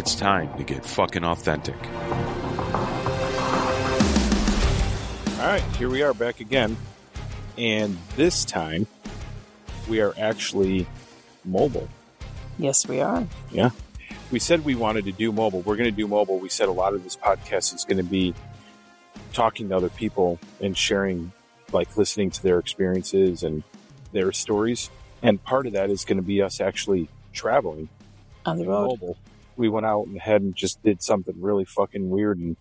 It's time to get fucking authentic. All right, here we are back again. And this time, we are actually mobile. Yes, we are. Yeah. We said we wanted to do mobile. We're going to do mobile. We said a lot of this podcast is going to be talking to other people and sharing, like listening to their experiences and their stories. And part of that is going to be us actually traveling On the road. mobile. We went out and had and just did something really fucking weird and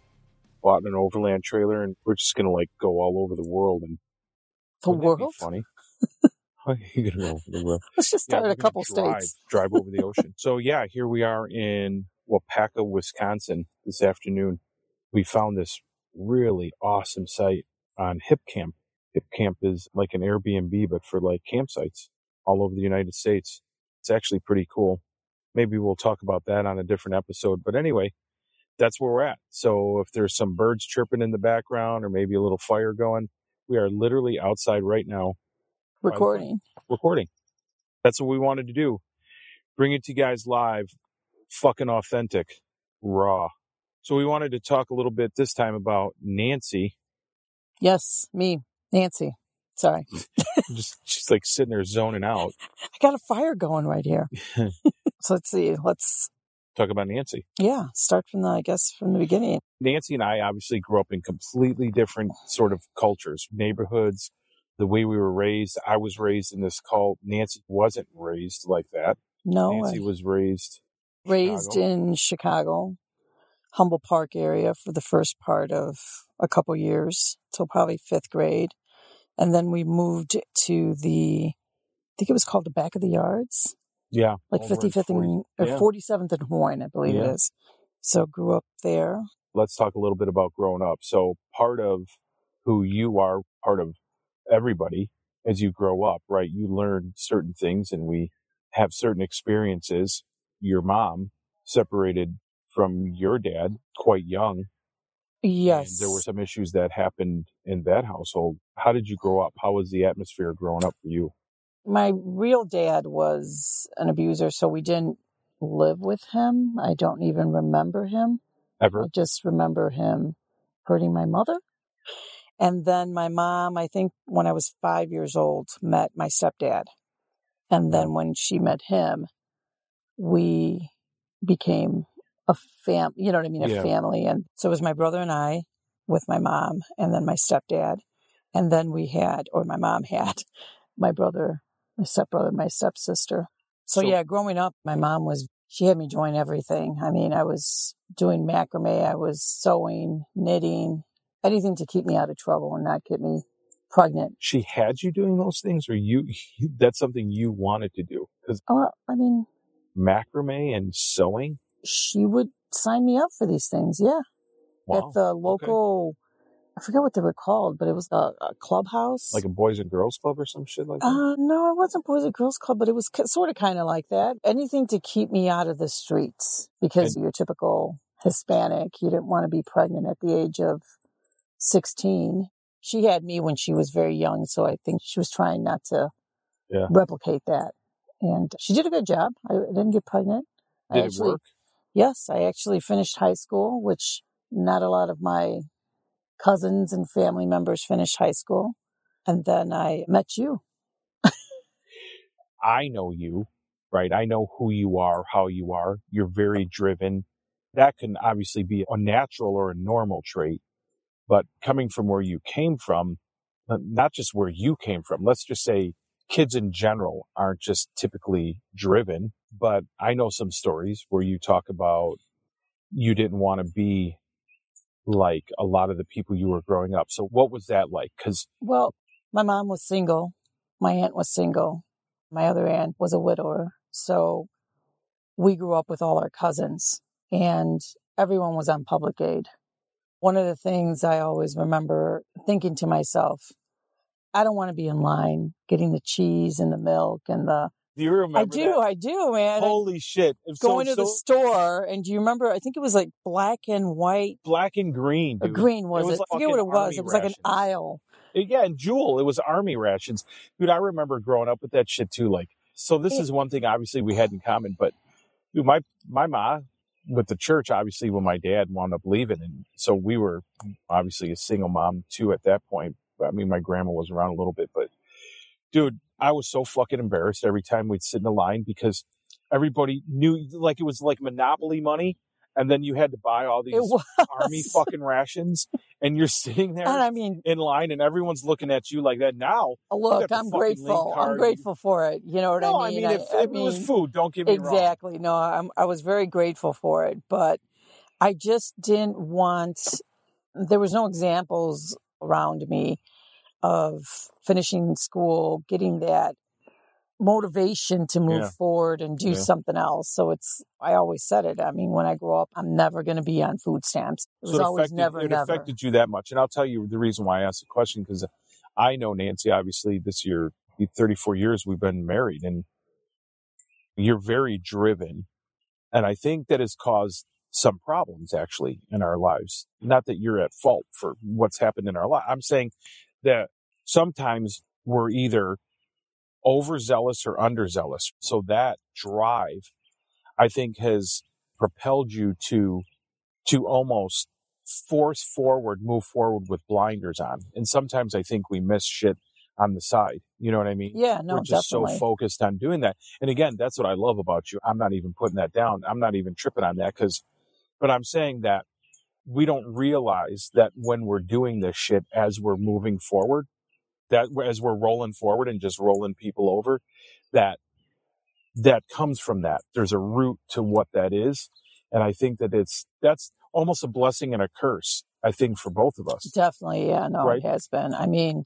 bought an overland trailer and we're just gonna like go all over the world and The world? funny. How are you gonna go over the world? Let's just start we're a couple drive, states. Drive over the ocean. so yeah, here we are in Waupaca, Wisconsin this afternoon. We found this really awesome site on Hip Camp. Hip Camp is like an Airbnb, but for like campsites all over the United States. It's actually pretty cool. Maybe we'll talk about that on a different episode. But anyway, that's where we're at. So if there's some birds chirping in the background or maybe a little fire going, we are literally outside right now Recording. recording. That's what we wanted to do. Bring it to you guys live, fucking authentic, raw. So we wanted to talk a little bit this time about Nancy. Yes, me, Nancy. Sorry. Just she's like sitting there zoning out. I got a fire going right here. so let's see. Let's, Talk about Nancy. yeah, start from the, I guess, from the beginning. Nancy and I obviously grew up in completely different sort of cultures, neighborhoods, the way we were raised. I was raised in this cult. Nancy wasn't raised like that. No, Nancy I was raised raised Chicago. in Chicago, Humboldt Park area for the first part of a couple years till probably fifth grade. And then we moved to the, I think it was called the back of the yards, yeah, like over 55th 40 and or yeah. 47th and Horn, I believe it Yeah. is. So grew up there. let's talk a little bit about growing up. So part of who you are, part of everybody as you grow up, right? You learn certain things and we have certain experiences. Your mom separated from your dad quite young. Yes. And there were some issues that happened in that household. How did you grow up? How was the atmosphere growing up for you? My real dad was an abuser, so we didn't live with him. I don't even remember him. Ever? I just remember him hurting my mother. And then my mom, I think when I was five years old, met my stepdad. And then when she met him, we became a fam, you know what I mean? A Yeah. family. And so it was my brother and I with my mom and then my stepdad. And then we had, or my mom had my brother, my stepbrother, my stepsister. So, So- yeah, growing up, my mom was, she had me join everything. I mean, I was doing macrame, I was sewing, knitting, anything to keep me out of trouble and not get me pregnant. She had you doing those things or you, that's something you wanted to do? Because Oh, uh, I mean, macrame and sewing? she would sign me up for these things. Yeah. Wow. At the local, I forget what they were called, but it was a, a clubhouse. like a boys and girls club or some shit like that? Uh, no, it wasn't Boys and Girls Club, but it was sort of kind of like that. Anything to keep me out of the streets because you're typical Hispanic. You didn't want to be pregnant at the age of 16. She had me when she was very young, so I think she was trying not to Yeah. replicate that. And she did a good job. I didn't get pregnant. I Did it work? Yes, I actually finished high school, which not a lot of my cousins and family members finished high school. And then I met you. I know you, right? I know who you are, how you are. You're very driven. That can obviously be a natural or a normal trait, but coming from where you came from, uh, not just where you came from, let's just say kids in general aren't just typically driven, but I know some stories where you talk about you didn't want to be like a lot of the people you were growing up. So what was that like? Cause Well, my mom was single. My aunt was single. My other aunt was a widower. So we grew up with all our cousins and everyone was on public aid. One of the things I always remember thinking to myself, I don't want to be in line getting the cheese and the milk and the. Do you remember I do, that? I do, man. Holy shit. So- Going to the so- store and do you remember? I think it was like black and white, black and green. or Dude. green was it? was I forget what it was. It was like an aisle. Eh, yeah, and Jewel, it was army rations. Dude, I remember growing up with that shit too. Like, so this It- is one thing obviously we had in common, but dude, my, my ma with the church, obviously, when my dad wound up leaving, and so we were obviously a single mom too at that point. I mean, my grandma was around a little bit, but dude, I was so fucking embarrassed every time we'd sit in the line because everybody knew like it was like monopoly money and then you had to buy all these army fucking rations and you're sitting there and I mean in line and everyone's looking at you like that. Now uh, look i'm grateful. I'm grateful for it. You know what no, i mean? i mean if, I, if it was food don't get me exactly. Wrong. no I'm, i was very grateful for it but i just didn't want there was no examples around me of finishing school getting that motivation to move Yeah. forward and do Yeah. something else. So it's, I always said it. I mean, when I grow up, I'm never going to be on food stamps. It was So it always affected, never, it never. affected you that much. And I'll tell you the reason why I asked the question because I know Nancy, obviously, this year, 34 years we've been married, and you're very driven. And I think that has caused some problems actually in our lives. Not that you're at fault for what's happened in our life. I'm saying that sometimes we're either overzealous or underzealous. So that drive, I think, has propelled you to to almost force forward, move forward with blinders on. And sometimes I think we miss shit on the side. You know what I mean? yeah, no, We're just definitely. so focused on doing that. And again, that's what I love about you. I'm not even putting that down. I'm not even tripping on that because, but I'm saying that we don't realize that when we're doing this shit as we're moving forward, that as we're rolling forward and just rolling people over, that that comes from that. There's a root to what that is. And I think that it's, that's almost a blessing and a curse, I think, for both of us. Definitely, yeah, no, Right? it has been. I mean,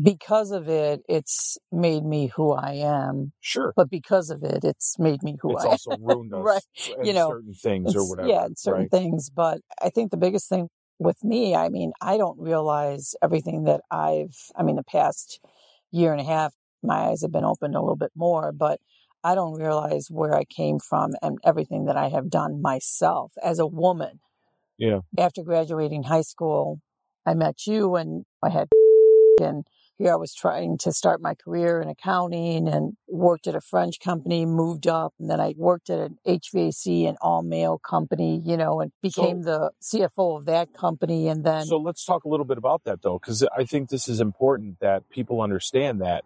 because of it, it's made me who I am. Sure. But because of it, it's made me who It's I am. It's also ruined us Right. You know, certain things or whatever. Yeah, in certain right? things. But I think the biggest thing with me, I mean, I don't realize everything that I've, I mean, the past year and a half, my eyes have been opened a little bit more, but I don't realize where I came from and everything that I have done myself as a woman. Yeah. After graduating high school, I met you and I had, and here I was trying to start my career in accounting and worked at a French company, moved up, and then I worked at an HVAC and all male company, you know, and became the CFO of that company. And then, So let's talk a little bit about that though, because I think this is important that people understand that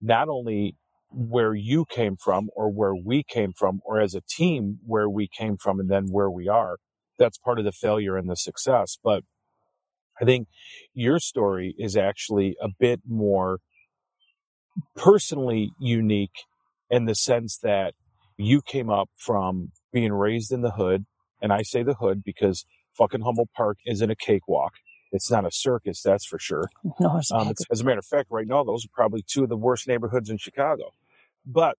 not only where you came from or where we came from or as a team where we came from and then where we are, that's part of the failure and the success. But I think your story is actually a bit more personally unique in the sense that you came up from being raised in the hood. And I say the hood because fucking Humboldt Park isn't a cakewalk. It's not a circus, that's for sure. North Um, it's, as a matter of fact, right now, those are probably two of the worst neighborhoods in Chicago. But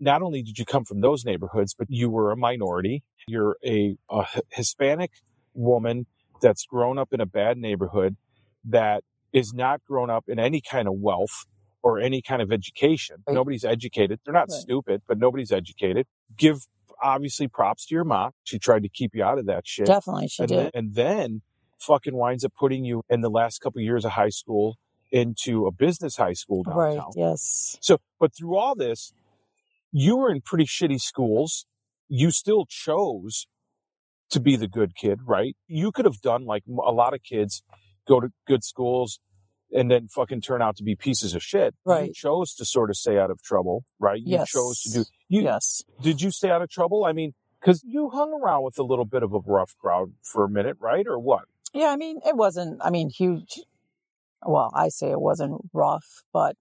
not only did you come from those neighborhoods, but you were a minority. You're a Hispanic woman that's grown up in a bad neighborhood that is not grown up in any kind of wealth or any kind of education. Right. Nobody's educated. They're not Right. stupid, but nobody's educated. Give obviously props to your mom. She tried to keep you out of that shit definitely she and did. then, and then fucking winds up putting you in the last couple of years of high school into a business high school downtown. Right. Yes. So, but through all this, you were in pretty shitty schools. You still chose to be the good kid, right? You could have done like a lot of kids go to good schools and then fucking turn out to be pieces of shit. Right. You chose to sort of stay out of trouble, right? You Yes. chose to do, you, yes. did you stay out of trouble? I mean, cause you hung around with a little bit of a rough crowd for a minute, right? Or what? Yeah. I mean, it wasn't, I mean, huge. Well, I say it wasn't rough, but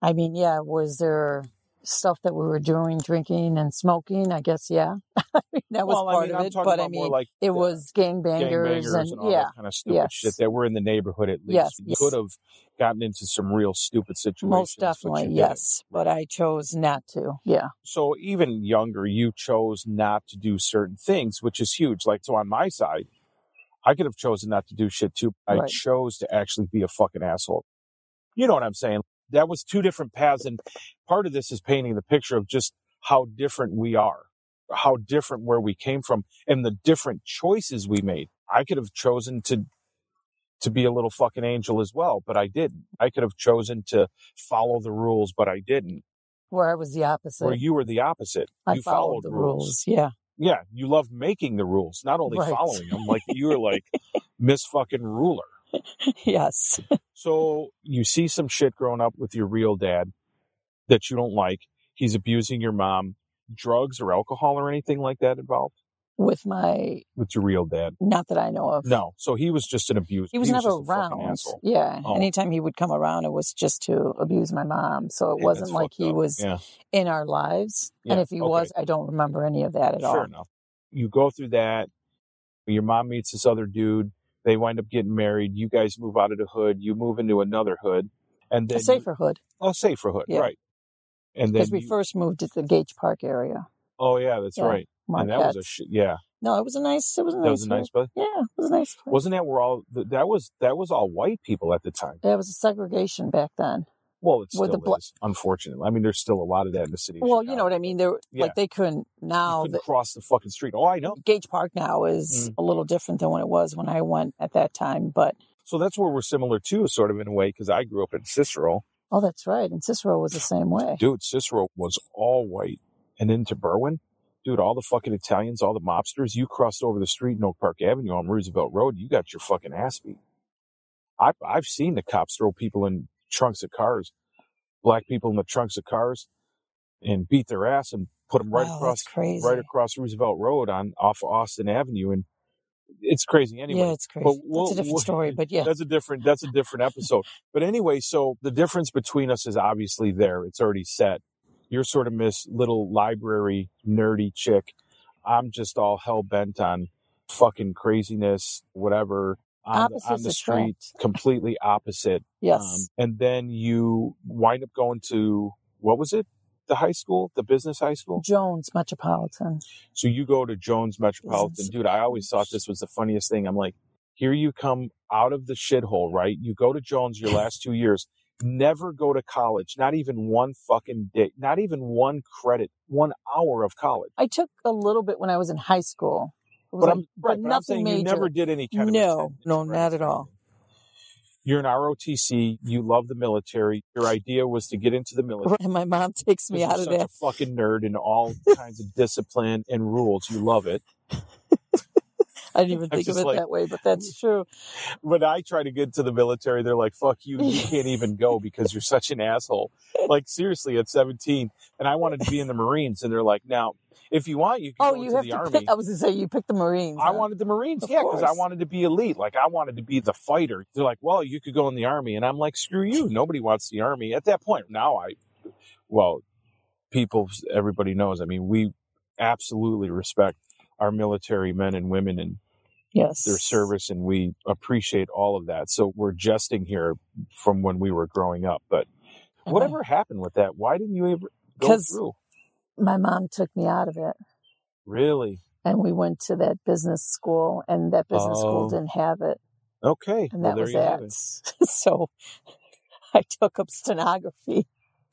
I mean, yeah, was there stuff that we were doing, drinking and smoking? I guess, yeah. I mean, that was well, part I mean, of I'm it. But I mean, like it was gangbangers, gangbangers and, and all yeah, that kind of stupid yes. shit that were in the neighborhood at least. Yes, You yes. could have gotten into some real stupid situations. most definitely, yes. But I chose not to. Yeah. So even younger, you chose not to do certain things, which is huge. Like, so on my side, I could have chosen not to do shit too. I Right. chose to actually be a fucking asshole. You know what I'm saying? That was two different paths. And part of this is painting the picture of just how different we are, how different where we came from and the different choices we made. I could have chosen to, to be a little fucking angel as well, but I didn't. I could have chosen to follow the rules, but I didn't. Where I was the opposite. where you were the opposite. I you followed, the rules. Yeah. Yeah, you loved making the rules, not only Right. following them. Like you were like Miss fucking ruler. yes. So you see some shit growing up with your real dad that you don't like. He's abusing your mom. Drugs or alcohol or anything like that involved With my, with your real dad? not that I know of. No. So he was just an abuser. He was never just a fucking around. Yeah. Oh. Anytime he would come around, it was just to abuse my mom. So it Yeah, wasn't like he up. was Yeah. in our lives. Yeah, And if he okay. was, I don't remember any of that at Fair all. enough. You go through that. Your mom meets this other dude. They wind up getting married. You guys move out of the hood. You move into another hood, and then A safer hood. You, oh, safer hood, Yeah. right? And then Because we you- first moved to the Gage Park area. oh yeah, that's Yeah, right. And that was a sh- yeah, No, it was a nice, it was a nice, that was a nice hood. place. Yeah, it was a nice place. Wasn't that where all that was? That was all white people at the time. There was a segregation back then. Well, it's With still the bla- is. Unfortunately, I mean, there's still a lot of that in the city. Well, you know what I mean. They're Yeah. like they couldn't now. couldn't The, cross the fucking street. Oh, I know. Gage Park now is mm. a little different than when it was when I went at that time. But So that's where we're similar too, sort of in a way, because I grew up in Cicero. oh, that's right. And Cicero was the same way. Dude, Cicero was all white. And into Berwyn, dude, all the fucking Italians, all the mobsters, you crossed over the street in Oak Park Avenue on Roosevelt Road, you got your fucking ass beat. I've, I've seen the cops throw people in trunks of cars, black people in the trunks of cars, and beat their ass and put them right Wow, across, right across Roosevelt Road on off Austin Avenue. And it's crazy anyway. yeah, it's crazy. But That's we'll- a different we'll- story. But yeah, That's a different that's a different episode. But anyway, so the difference between us is obviously there. It's already set. You're sort of Miss Little Library nerdy chick. I'm just all hell bent on fucking craziness, whatever. On the, on the street, completely opposite. yes. Um, and then you wind up going to what was it? The high school, the business high school. Jones Metropolitan. So you go to Jones Metropolitan. Business. Dude, I always thought this was the funniest thing. I'm like, here you come out of the shithole, right? You go to Jones your last two years, never go to college, not even one fucking day, not even one credit, one hour of college. I took a little bit when I was in high school. But like- I'm, right, but but I'm nothing saying major. you never did any kind of No, attendance no, or not at all. You're an ROTC. You love the military. Your idea was to get into the military. And my mom takes me out of such that. a fucking nerd in all kinds of discipline and rules. You love it. I didn't even think of it like- that way, but that's true. when I try to get into the military, they're like, fuck you. You can't even go because you're such an asshole. Like, seriously, at 17. And I wanted to be in the Marines. And they're like, now, if you want, you can Oh, go you have the to Army. pick. I was going to say, you picked the Marines. I huh? wanted the Marines. Of yeah, because I wanted to be elite. Like, I wanted to be the fighter. They're like, well, you could go in the Army. And I'm like, screw you. Nobody wants the Army. At that point, now I, well, people, everybody knows. I mean, we absolutely respect our military men and women and yes. their service and we appreciate all of that. So we're jesting here from when we were growing up. But And whatever happened with that? Why didn't you ever go through? My, mom took me out of it. Really? And we went to that business school, and that business school Oh. didn't have it. Okay. And well, that there was that. so I took up stenography.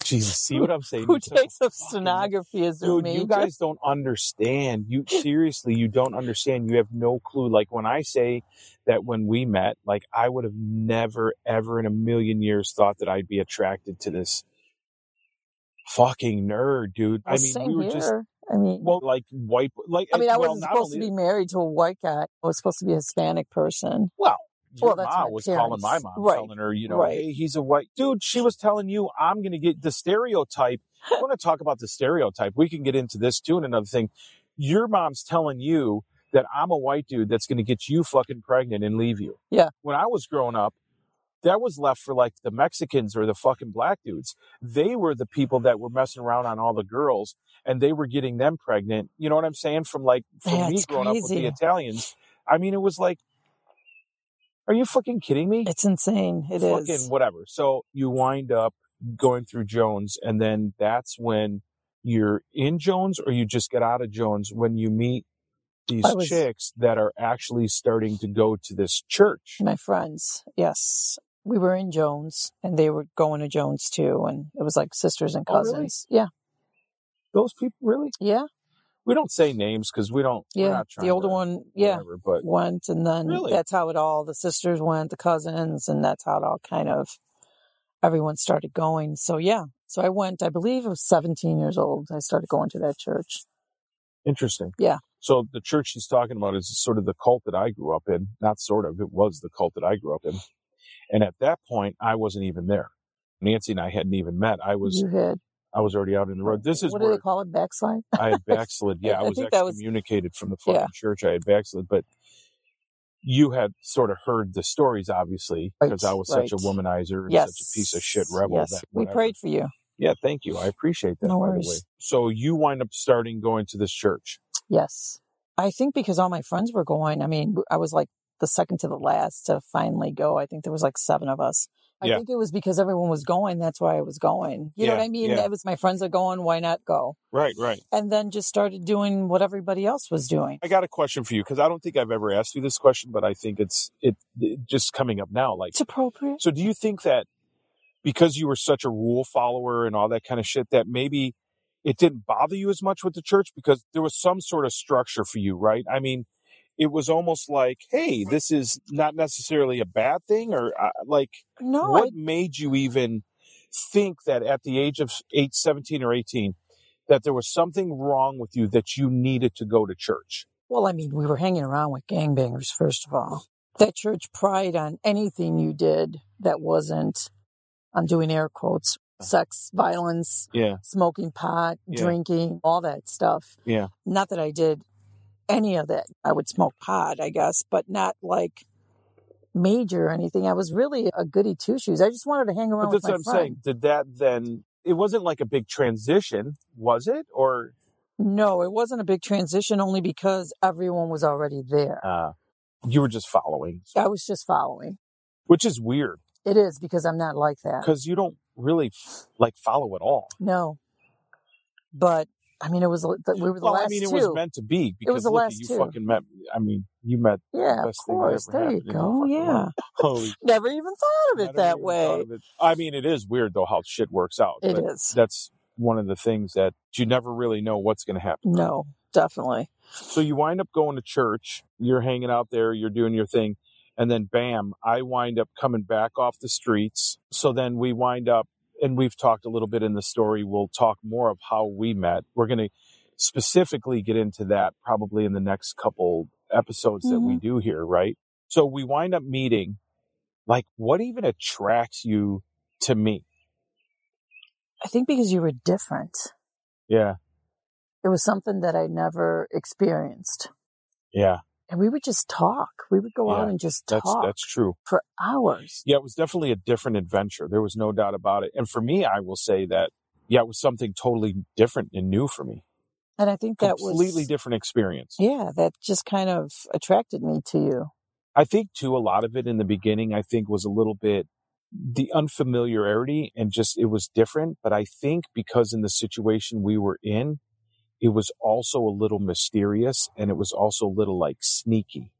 Jesus, see what I'm saying? Who You're such a takes up fucking- stenography as their Dude, major? you guys don't understand. You seriously, you don't understand. You have no clue. Like when I say that when we met, like I would have never, ever in a million years thought that I'd be attracted to this fucking nerd, dude. I mean, same we were here. just I mean, well, like white, like I mean, I well, wasn't not supposed to be married to a white guy. I was supposed to be a Hispanic person. Well, your Well, mom was calling my mom, Right. telling her, you know, Right. hey, he's a white dude. She was telling you, I'm going to get the stereotype. I want to talk about the stereotype. We can get into this too. And another thing, your mom's telling you that I'm a white dude that's going to get you fucking pregnant and leave you. Yeah. When I was growing up, that was left for like the Mexicans or the fucking black dudes. They were the people that were messing around on all the girls and they were getting them pregnant. You know what I'm saying? From like, from me growing up with the. Italians. I mean, it was like, are you fucking kidding me? It's insane. It is. fucking whatever. So you wind up going through Jones, and then that's when you're in Jones, or you just get out of Jones when you meet these was- chicks that are actually starting to go to this church. My friends, yes. We were in Jones and they were going to Jones too. And it was like sisters and Oh, really? cousins. Yeah. Those people, really? Yeah. We don't say names because we don't. we're Yeah. not trying The older to one, yeah, whatever, but went. And then Really? that's how it all, the sisters went, the cousins, and that's how it all kind of, everyone started going. So yeah. So I went, I believe I was 17 years old. I started going to that church. Interesting. Yeah. So the church she's talking about is sort of the cult that I grew up in. Not sort of, it was the cult that I grew up in. And at that point, I wasn't even there. Nancy and I hadn't even met. I was You had, I was already out in the road. This is what do they call it? Backslide? I had backslid. Yeah, I, I was that was- excommunicated from the fucking Yeah. church. I had backslid, but you had sort of heard the stories, obviously, because Right, I was such a womanizer and Yes. such a piece of shit rebel. Yes. We prayed for you. Yeah, thank you. I appreciate that. No by the worries. way. So you wind up starting going to this church. Yes. I think because all my friends were going, I mean, I was like the second to the last to finally go. I think there was like seven of us. I Yeah. think it was because everyone was going. That's why I was going. You know what I mean? yeah. It was my friends are going. Why not go? Right, right. And then just started doing what everybody else was doing. I got a question for you because I don't think I've ever asked you this question, but I think it's it, it just coming up now. Like, It's appropriate. so do you think that because you were such a rule follower and all that kind of shit, that maybe it didn't bother you as much with the church because there was some sort of structure for you, right? I mean, it was almost like, hey, this is not necessarily a bad thing, or uh, like, No, what I, made you even think that at the age of eight, 17 or 18, that there was something wrong with you that you needed to go to church? well, I mean, we were hanging around with gangbangers, first of all. That church pried on anything you did that wasn't, I'm doing air quotes, sex, violence, Yeah, smoking pot, Yeah. drinking, all that stuff. yeah. Not that I did any of that. I would smoke pot, I guess, but not like major or anything. I was really a goody two shoes. I just wanted to hang around But with that's what I'm friend. saying. Did that then? It wasn't like a big transition, was it? Or No, it wasn't a big transition only because everyone was already there. uh, you were just following, I was just following. which is weird It is because I'm not like that. because you don't really like follow at all. No. But I mean, it was, we were the well, last I mean, it two. was meant to be because was the last you two. fucking met. I mean, you met. yeah, of best thing that course. ever There you happened in your go. Yeah. Holy Never even thought of it never that way. it. I mean, it is weird though how shit works out. It is. That's one of the things that you never really know what's going to happen. No, definitely. So you wind up going to church, you're hanging out there, you're doing your thing, and then bam, I wind up coming back off the streets. So then we wind up, and we've talked a little bit in the story, we'll talk more of how we met. We're going to specifically get into that probably in the next couple episodes that we mm-hmm. do here, right? So we wind up meeting. Like, what even attracts you to me? I think because you were different. Yeah, It was something that I never experienced. yeah, And we would just talk. We would go out Yeah, and just that's talk that's true. for hours. Yeah, it was definitely a different adventure. There was no doubt about it. And for me, I will say that, yeah, it was something totally different and new for me. And I think that Completely was, completely different experience. yeah, that just kind of attracted me to you. I think too, a lot of it in the beginning, I think was a little bit the unfamiliarity and just it was different. But I think because in the situation we were in, it was also a little mysterious and it was also a little like sneaky.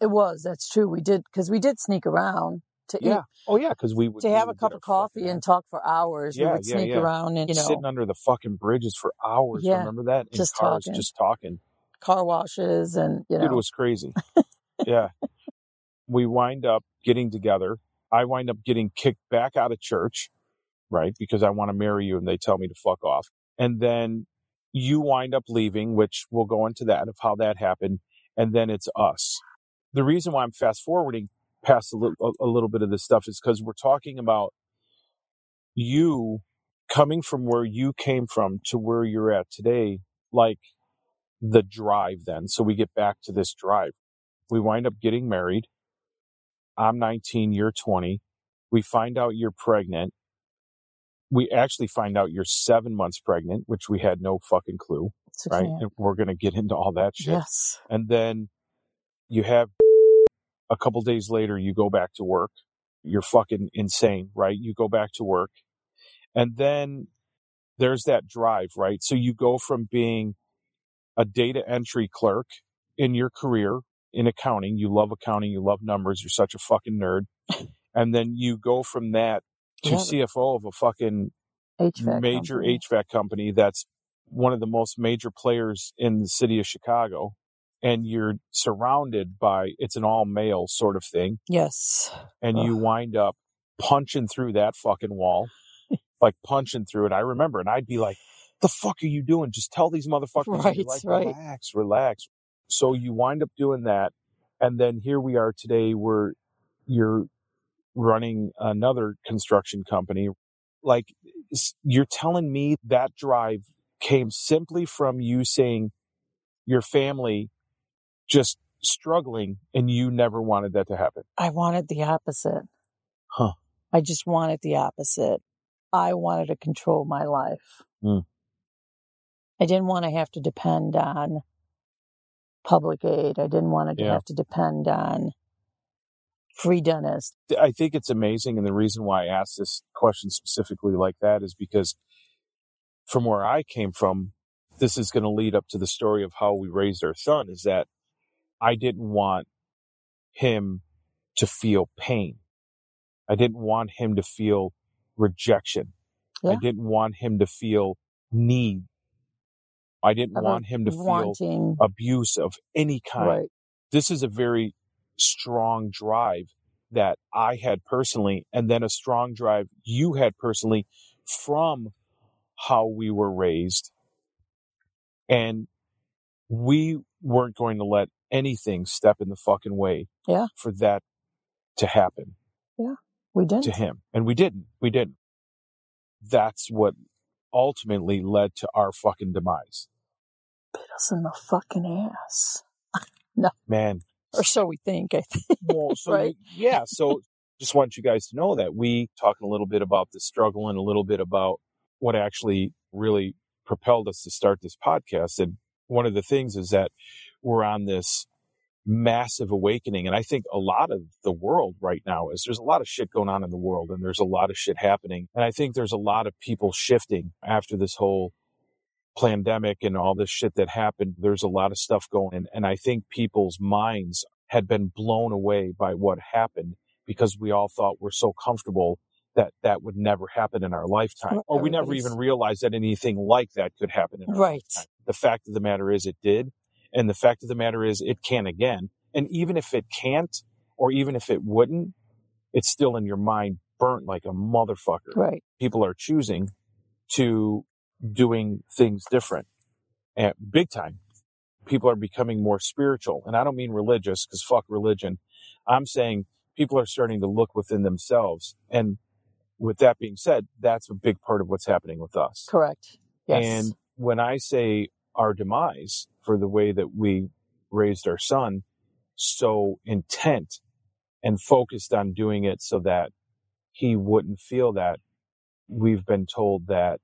It was. That's true. We did, because we did sneak around to eat. Yeah. Oh yeah, because we would To have a cup of coffee and talk for hours. Yeah, we would yeah, sneak yeah. around and, you know, sitting under the fucking bridges for hours. Yeah, Remember that? In just cars, talking. just talking. car washes and, you know, Dude, it was crazy. yeah. We wind up getting together. I wind up getting kicked back out of church, right? Because I want to marry you and they tell me to fuck off. And then you wind up leaving, which we'll go into that of how that happened. And then it's us. The reason why I'm fast forwarding past a little, a, little bit of this stuff is because we're talking about you coming from where you came from to where you're at today, like the drive then. So we get back to this drive. We wind up getting married. I'm 19, you're 20. We find out you're pregnant. We actually find out you're seven months pregnant, which we had no fucking clue, right? And we're going to get into all that shit. Yes. And then you have a couple days later, you go back to work. You're fucking insane, right? You go back to work. And then there's that drive, right? So you go from being a data entry clerk in your career in accounting. You love accounting. You love numbers. You're such a fucking nerd. and then you go from that to. CFO of a fucking HVAC. major company. HVAC company that's one of the most major players in the city of Chicago. And you're surrounded by, it's an all male sort of thing. Yes. And you wind up punching through that fucking wall like punching through it. I remember, and I'd be like, "The fuck are you doing? Just tell these motherfuckers." Right, like, right. relax, relax. So you wind up doing that, and then here we are today, where you're running another construction company. Like you're telling me that drive came simply from you saying your family just struggling, and you never wanted that to happen. I wanted the opposite. Huh. I just wanted the opposite. I wanted to control my life. Mm. I didn't want to have to depend on public aid. I didn't want to Yeah. have to depend on free dentist. I think it's amazing. And the reason why I asked this question specifically like that is because from where I came from, this is going to lead up to the story of how we raised our son is that I didn't want him to feel pain. I didn't want him to feel rejection. I didn't want him to feel need. I didn't Ever want him to feel abuse of any kind right. this is a very strong drive that I had personally, and then a strong drive you had personally from how we were raised. And we weren't going to let anything step in the fucking way Yeah. for that to happen Yeah, We didn't. to him. And we didn't. We didn't. That's what ultimately led to our fucking demise. Bit us in the fucking ass. Man, Or so we think, I think. Well, so Right. yeah, so just want you guys to know that we talking a little bit about the struggle and a little bit about what actually really propelled us to start this podcast. And one of the things is that we're on this massive awakening. And I think a lot of the world right now is there's a lot of shit going on in the world and there's a lot of shit happening. And I think there's a lot of people shifting after this whole pandemic and all this shit that happened. There's a lot of stuff going and, and I think people's minds had been blown away by what happened because we all thought we're so comfortable that that would never happen in our lifetime. Or we never even realized that anything like that could happen in our Right. lifetime. The fact of the matter is it did. And the fact of the matter is it can again. And even if it can't, or even if it wouldn't, it's still in your mind burnt like a motherfucker Right. people are choosing to doing things different. And big time people are becoming more spiritual. And i don't mean religious because fuck religion. I'm saying people are starting to look within themselves. And with that being said that's a big part of what's happening with us. Correct. Yes. and when I say our demise for the way that we raised our son, so intent and focused on doing it so that he wouldn't feel that, we've been told that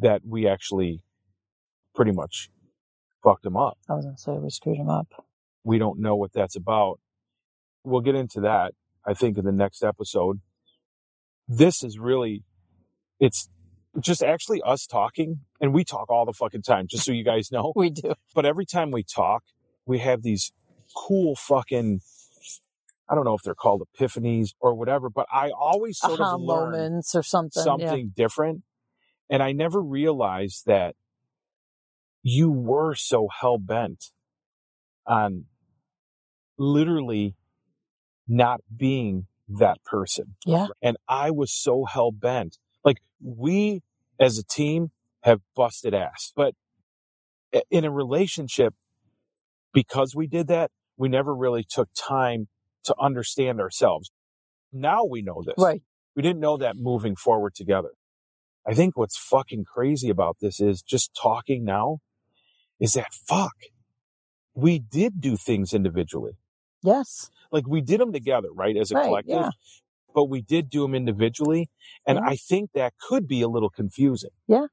that we actually pretty much fucked him up. I was going to say we screwed him up. We don't know what that's about. We'll get into that, I think, in the next episode. This is really, it's just actually us talking, and we talk all the fucking time, just so you guys know. We do. But every time we talk, we have these cool fucking, I don't know if they're called epiphanies or whatever, but I always sort Aha of learn moments or something. something different. And I never realized that you were so hell bent on literally not being that person. Yeah. And I was so hell bent. Like we as a team have busted ass, but in a relationship, because we did that, we never really took time to understand ourselves. Now we know this Right. we didn't know that moving forward together. I think what's fucking crazy about this is just talking now is that fuck. We did do things individually. Yes. Like we did them together, right? As a Right. collective, Yeah. but we did do them individually. And Yeah. I think that could be a little confusing. Yeah.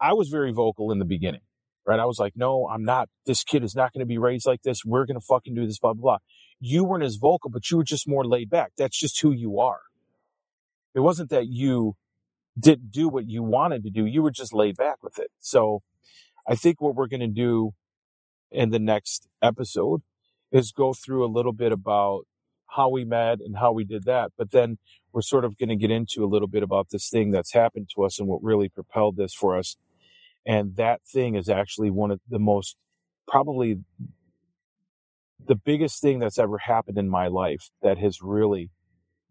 I was very vocal in the beginning, right? I was like, no, I'm not. This kid is not going to be raised like this. We're going to fucking do this, blah, blah, blah. You weren't as vocal, but you were just more laid back. That's just who you are. It wasn't that you didn't do what you wanted to do. You were just laid back with it. So I think what we're going to do in the next episode is go through a little bit about how we met and how we did that. But then we're sort of going to get into a little bit about this thing that's happened to us and what really propelled this for us. And that thing is actually one of the most, probably the biggest thing that's ever happened in my life that has really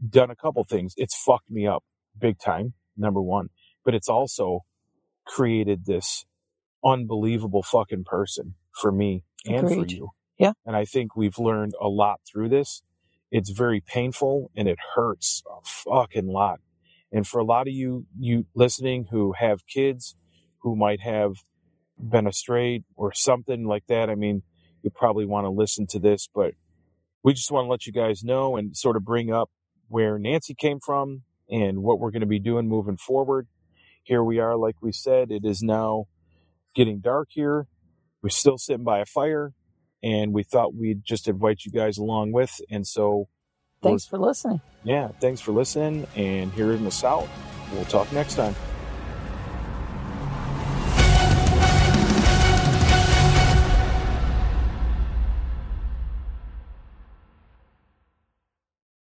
done a couple things. It's fucked me up big time number one. But it's also created this unbelievable fucking person for me and for you. Yeah. And I think we've learned a lot through this. It's very painful and it hurts a fucking lot. And for a lot of you, you listening who have kids who might have been astray or something like that, I mean, you probably want to listen to this, but we just want to let you guys know and sort of bring up where Nancy came from and what we're going to be doing moving forward. Here we are, like we said, it is now getting dark here. We're still sitting by a fire, and we thought we'd just invite you guys along with. And so, Thanks for listening. yeah, thanks for listening. And here in the South, we'll talk next time.